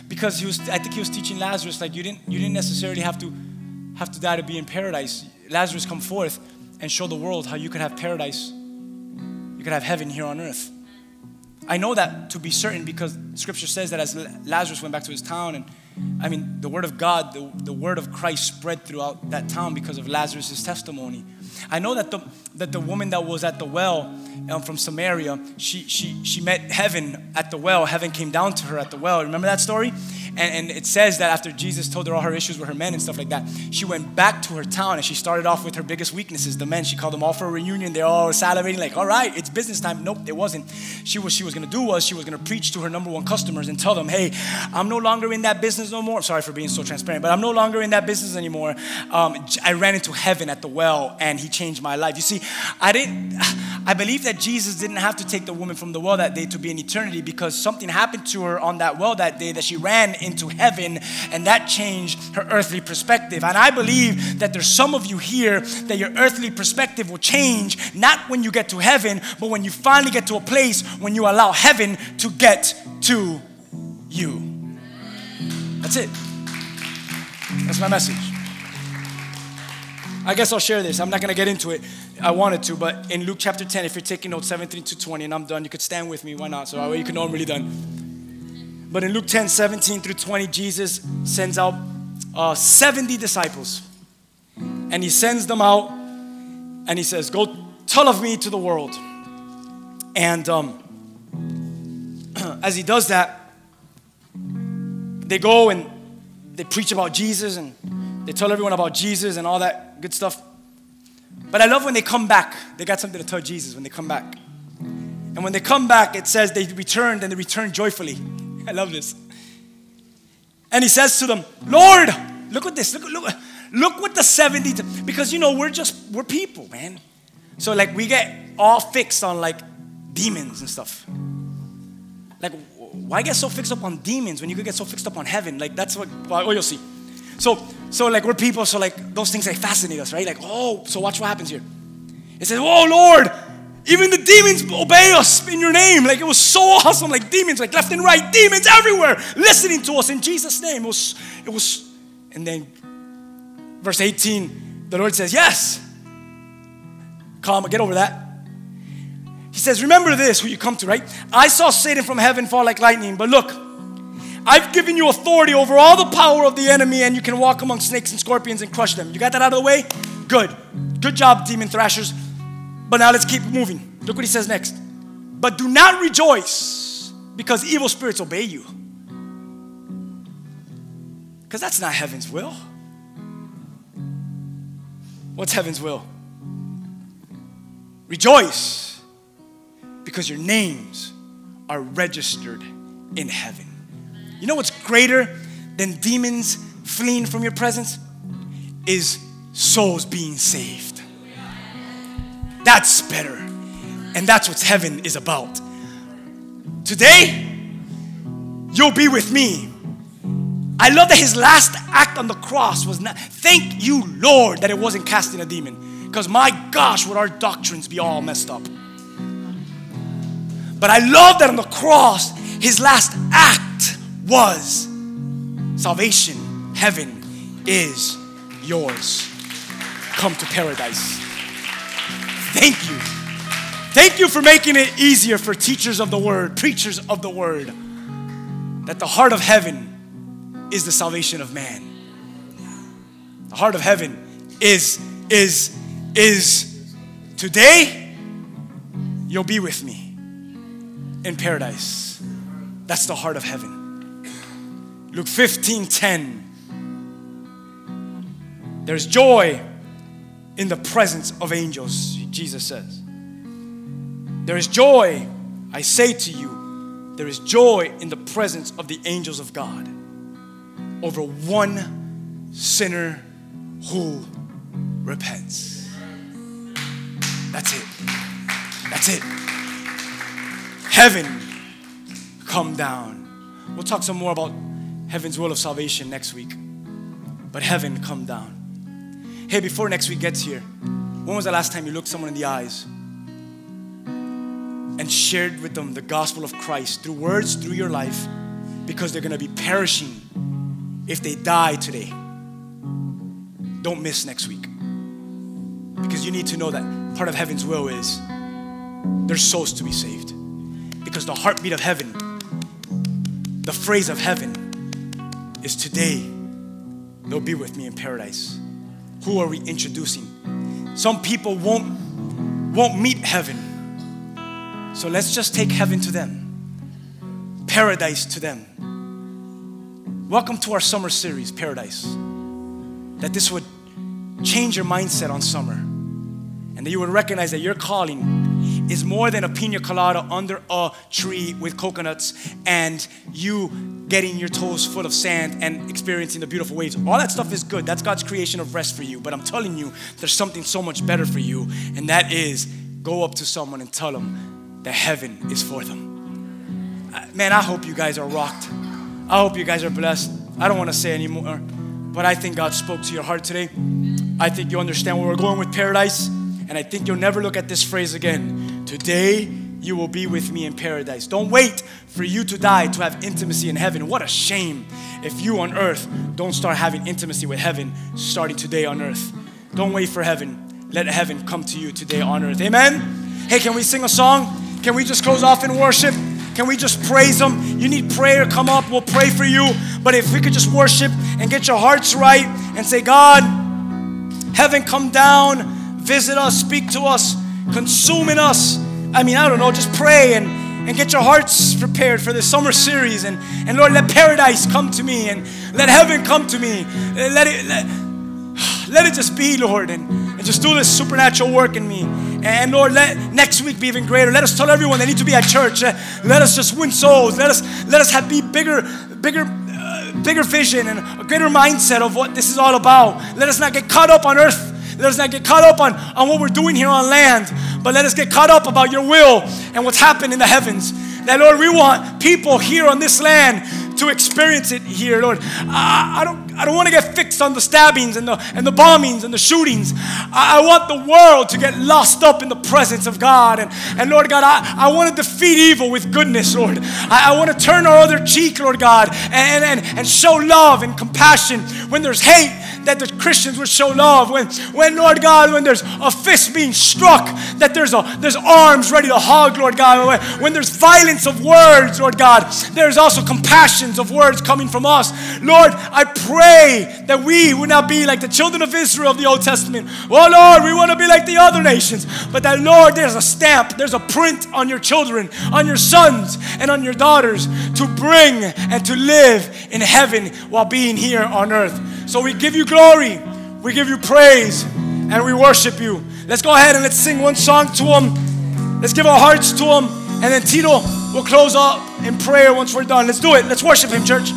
because he was i think he was teaching lazarus like you didn't you didn't necessarily have to have to die to be in paradise lazarus come forth and show the world how you could have paradise you could have heaven here on earth. I know that to be certain because scripture says that as lazarus went back to his town and i mean the word of god the, the word of christ spread throughout that town because of lazarus' testimony I know that the that the woman that was at the well um, from Samaria, she she she met heaven at the well. Heaven came down to her at the well. Remember that story? And, and it says that after Jesus told her all her issues with her men and stuff like that, she went back to her town and she started off with her biggest weaknesses, the men. She called them all for a reunion. They're all salivating, like, all right, it's business time. Nope, it wasn't. She was she was gonna do was she was gonna preach to her number one customers and tell them, hey, I'm no longer in that business no more. I'm Sorry for being so transparent, but I'm no longer in that business anymore. Um, I ran into heaven at the well and he changed my life. You see, I didn't I believe that Jesus didn't have to take the woman from the well that day to be in eternity because something happened to her on that well that day that she ran into heaven and that changed her earthly perspective. And I believe that there's some of you here that your earthly perspective will change not when you get to heaven, but when you finally get to a place when you allow heaven to get to you. That's it. That's my message. I guess I'll share this. I'm not going to get into it. I wanted to, but in Luke chapter 10, if you're taking notes 17 to 20, and I'm done, you could stand with me. Why not? So that way you can know I'm really done. But in Luke 10, 17 through 20, Jesus sends out uh, 70 disciples. And he sends them out and he says, Go tell of me to the world. And um, as he does that, they go and they preach about Jesus and they tell everyone about Jesus and all that good stuff. But I love when they come back, they got something to tell Jesus when they come back. And when they come back, it says they returned and they returned joyfully. I love this. And he says to them, Lord, look at this. Look, look, look what the 70, t- because you know, we're just, we're people, man. So like we get all fixed on like demons and stuff. Like, why get so fixed up on demons when you could get so fixed up on heaven? Like that's what, oh, you'll see. So, so like we're people, so like those things like fascinate us, right? Like, oh, so watch what happens here. It says, oh Lord, even the demons obey us in your name. Like it was so awesome, like demons, like left and right, demons everywhere, listening to us in Jesus' name. It was, it was, and then verse 18, the Lord says, Yes. Calm, get over that. He says, Remember this, who you come to, right? I saw Satan from heaven fall like lightning, but look, I've given you authority over all the power of the enemy, and you can walk among snakes and scorpions and crush them. You got that out of the way? Good. Good job, demon thrashers. But now let's keep moving. Look what he says next. But do not rejoice because evil spirits obey you. Because that's not heaven's will. What's heaven's will? Rejoice because your names are registered in heaven. You know what's greater than demons fleeing from your presence? Is souls being saved. That's better. And that's what heaven is about. Today, you'll be with me. I love that his last act on the cross was not, thank you, Lord, that it wasn't casting a demon. Because my gosh, would our doctrines be all messed up. But I love that on the cross, his last act was salvation. Heaven is yours. Come to paradise. Thank you. Thank you for making it easier for teachers of the word, preachers of the word, that the heart of heaven is the salvation of man. The heart of heaven is, is, is today you'll be with me in paradise. That's the heart of heaven. Luke 15 10. There's joy in the presence of angels, Jesus says. There is joy, I say to you, there is joy in the presence of the angels of God over one sinner who repents. That's it. That's it. Heaven come down. We'll talk some more about heaven's will of salvation next week. But heaven come down. Hey, before next week gets here, when was the last time you looked someone in the eyes and shared with them the gospel of Christ through words, through your life, because they're gonna be perishing if they die today? Don't miss next week. Because you need to know that part of heaven's will is there's souls to be saved. Because the heartbeat of heaven, the phrase of heaven is today they'll be with me in paradise. Who are we introducing? Some people won't won't meet heaven. So let's just take heaven to them. Paradise to them. Welcome to our summer series, Paradise. That this would change your mindset on summer. And that you would recognize that your calling is more than a pina colada under a tree with coconuts and you getting your toes full of sand and experiencing the beautiful waves. All that stuff is good. That's God's creation of rest for you. But I'm telling you, there's something so much better for you, and that is go up to someone and tell them that heaven is for them. Uh, Man, I hope you guys are rocked. I hope you guys are blessed. I don't want to say anymore, but I think God spoke to your heart today. I think you understand where we're going with paradise, and I think you'll never look at this phrase again. Today, you will be with me in paradise. Don't wait for you to die to have intimacy in heaven. What a shame if you on earth don't start having intimacy with heaven starting today on earth. Don't wait for heaven. let heaven come to you today on earth. Amen. Hey, can we sing a song? Can we just close off in worship? Can we just praise Him? You need prayer, come up, we'll pray for you. But if we could just worship and get your hearts right and say, God, heaven come down, visit us, speak to us, consume in us. I mean, I don't know, just pray and, and get your hearts prepared for the summer series. And, and Lord, let paradise come to me and let heaven come to me. Let it, let, let it just be, Lord, and, and just do this supernatural work in me. And Lord, let next week be even greater. Let us tell everyone they need to be at church. Uh, Let us just win souls. Let us let us have be bigger, bigger, uh, bigger vision and a greater mindset of what this is all about. Let us not get caught up on earth. Let us not get caught up on, on what we're doing here on land, but let us get caught up about your will and what's happened in the heavens. That Lord, we want people here on this land to experience it here, Lord. I, I don't I don't want to get fixed on the stabbings and the and the bombings and the shootings. I, I want the world to get lost up in the presence of God. And, and Lord God, I, I want to defeat evil with goodness, Lord. I, I want to turn our other cheek, Lord God, and, and, and show love and compassion when there's hate that the Christians would show love. When, when Lord God, when there's a fist being struck, that there's a there's arms ready to hug, Lord God. When, when there's violence of words, Lord God, there's also compassions of words coming from us. Lord, I pray that we would not be like the children of Israel of the Old Testament. Oh Lord, we want to be like the other nations. But that Lord, there's a stamp, there's a print on your children, on your sons, and on your daughters to bring and to live in heaven while being here on earth. So we give you glory, we give you praise, and we worship you. Let's go ahead and let's sing one song to Him. Let's give our hearts to Him. And then Tito will close up in prayer once we're done. Let's do it. Let's worship Him, church.